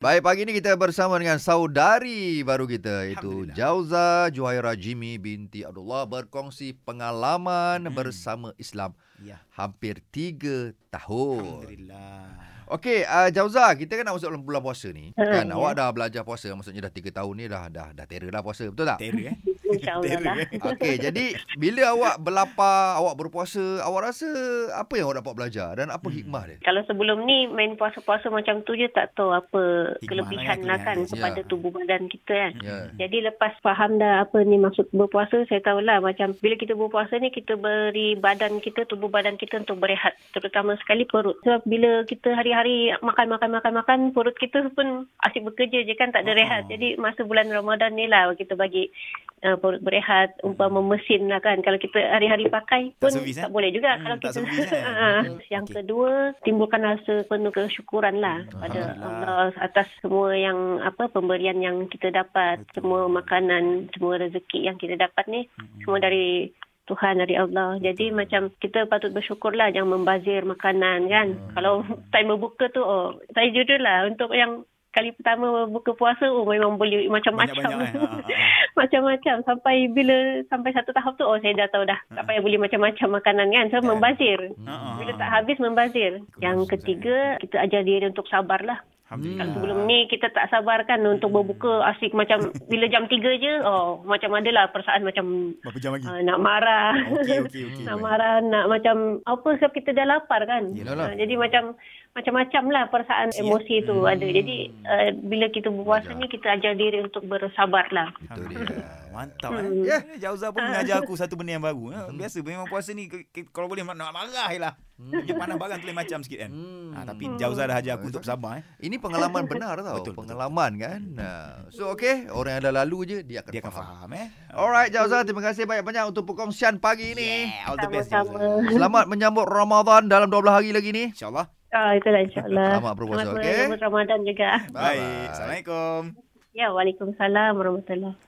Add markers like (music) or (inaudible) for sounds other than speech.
Baik, pagi ini kita bersama dengan saudari baru kita Alhamdulillah. Jauza Juhaira Jimmy binti Abdullah berkongsi pengalaman Hmm. bersama Islam Ya. hampir tiga tahun. Alhamdulillah. Okey, uh, Jauza, kita kan nak masuk dalam bulan puasa ni. Ha, kan ya. awak dah belajar puasa, maksudnya dah tiga tahun ni dah dah dah terror dah puasa, betul tak? Terror eh. (laughs) InsyaAllah Terror lah. eh. Okey, jadi bila awak berlapar, awak berpuasa, awak rasa apa yang awak dapat belajar dan apa Hmm. hikmah dia? Kalau sebelum ni main puasa-puasa macam tu je tak tahu apa Hikmah kelebihan lah lah kan, kelebihan. kepada Ya. tubuh badan kita kan. Ya. Jadi lepas faham dah apa ni maksud berpuasa, saya tahulah macam bila kita berpuasa ni kita beri badan kita, tubuh badan kita untuk berehat. Terutama sekali perut. Sebab bila kita hari-hari makan-makan-makan-makan, perut kita pun asyik bekerja je kan tak ada Oh. rehat. Jadi masa bulan Ramadan ni lah kita bagi uh, perut berehat, umpama mesin lah kan. Kalau kita hari-hari pakai Tak pun servis, tak eh? boleh juga Hmm, kalau tak kita. servis, (laughs) eh? Ah, Yang Okey. kedua, timbulkan rasa penuh kesyukuran lah pada Alhamdulillah. Allah atas semua yang apa pemberian yang kita dapat, Betul. semua makanan, semua rezeki yang kita dapat ni Mm-mm. semua dari Tuhan dari Allah. Jadi macam kita patut bersyukurlah jangan membazir makanan kan. Hmm. Kalau (laughs) time berbuka tu oh saya jujur lah untuk yang kali pertama buka puasa oh memang boleh macam-macam. Eh? Ah, ah, (laughs) macam-macam sampai bila sampai satu tahap tu oh saya dah tahu dah tak payah beli macam-macam makanan kan. So membazir. Ah, Bila tak habis membazir. Yang ketiga kita ajar diri untuk sabar lah. Alhamdulillah. Kalau sebelum ni kita tak sabar kan untuk berbuka asyik macam (laughs) bila jam 3 je oh macam adalah perasaan macam Berapa jam lagi? uh, nak marah. Okey, okey, (laughs) okey. nak marah, nak macam apa sebab kita dah lapar kan. Yelah lah. Uh, jadi macam macam-macam lah perasaan Siap. emosi tu ada. Jadi uh, bila kita berpuasa Ajar. ni kita ajar diri untuk bersabar lah. Itu dia. (laughs) Mantap Hmm. eh. Ya, Jauza pun mengajar aku satu benda yang baru. Eh, Biasa memang puasa ni kalau boleh nak marah je lah. Dia panah barang tu lain macam sikit kan. Hmm. Ha, tapi Jauza dah ajar aku untuk bersabar eh. Ini pengalaman benar tau. Betul, betul. pengalaman kan. Nah, so okey, orang yang dah lalu je dia akan Dia akan faham. faham eh. Alright Jauza, terima kasih banyak-banyak untuk perkongsian pagi ini. Yeah, all the best Jauza. Sama-sama. Selamat menyambut Ramadan dalam 12 hari lagi ni. InsyaAllah. Ah, itulah insyaAllah. Selamat berpuasa, Selamat okey? menyambut Ramadan juga. Baik. Assalamualaikum. Ya, Waalaikumsalam warahmatullahi